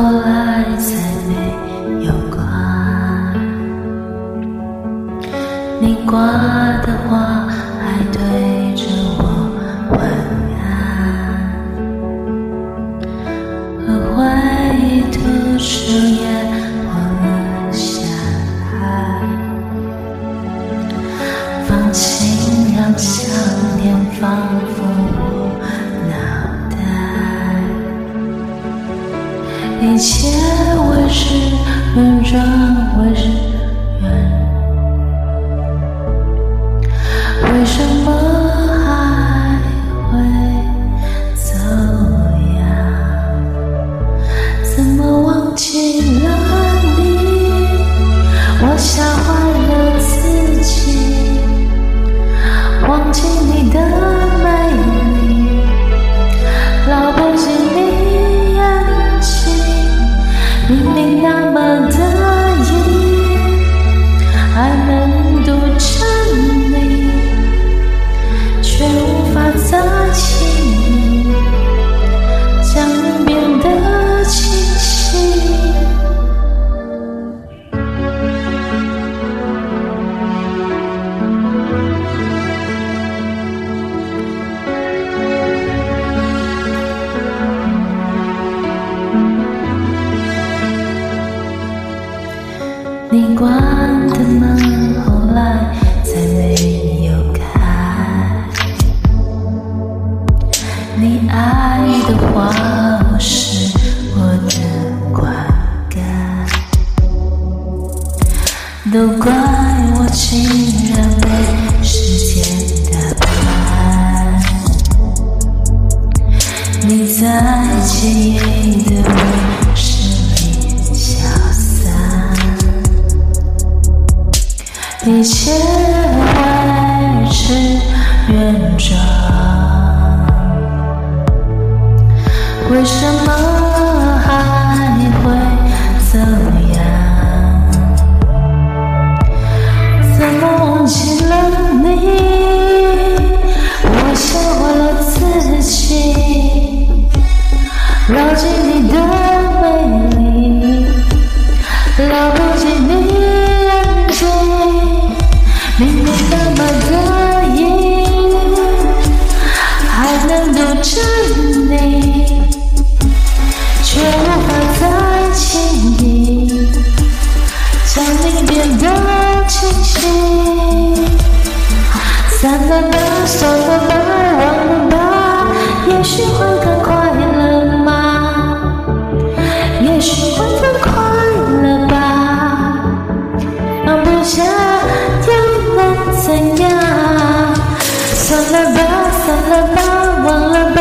后来才没有挂。你挂的话还对着我晚安，和回忆的树叶黄了下来，放晴让想念仿是你的都怪我竟然被时间打败，你在记忆的卫视里消散，一切还是原状，为什么牢记你的美丽，牢不及你眼睛，明明那么得意，还能读着你，却无法再轻易将你变得清晰。散了吧，算了吧，忘了吧，也许会更算了吧，算了吧，忘了吧，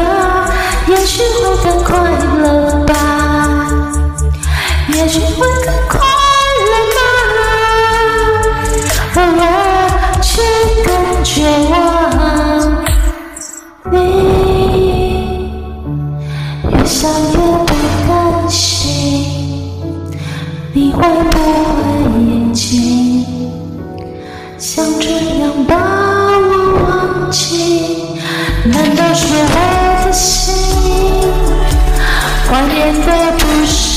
也许会更快乐吧。也许会更快乐吧。而我却更绝望，你越想越不甘心，你会不难道是我的心？怀念的不是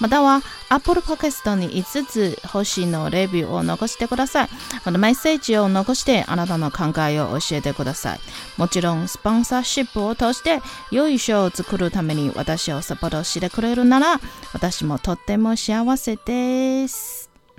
または Apple Podcast に5つ星のレビューを残してください。このメッセージを残してあなたの考えを教えてください。もちろんスポンサーシップを通して良い賞を作るために私をサポートしてくれるなら私もとっても幸せです。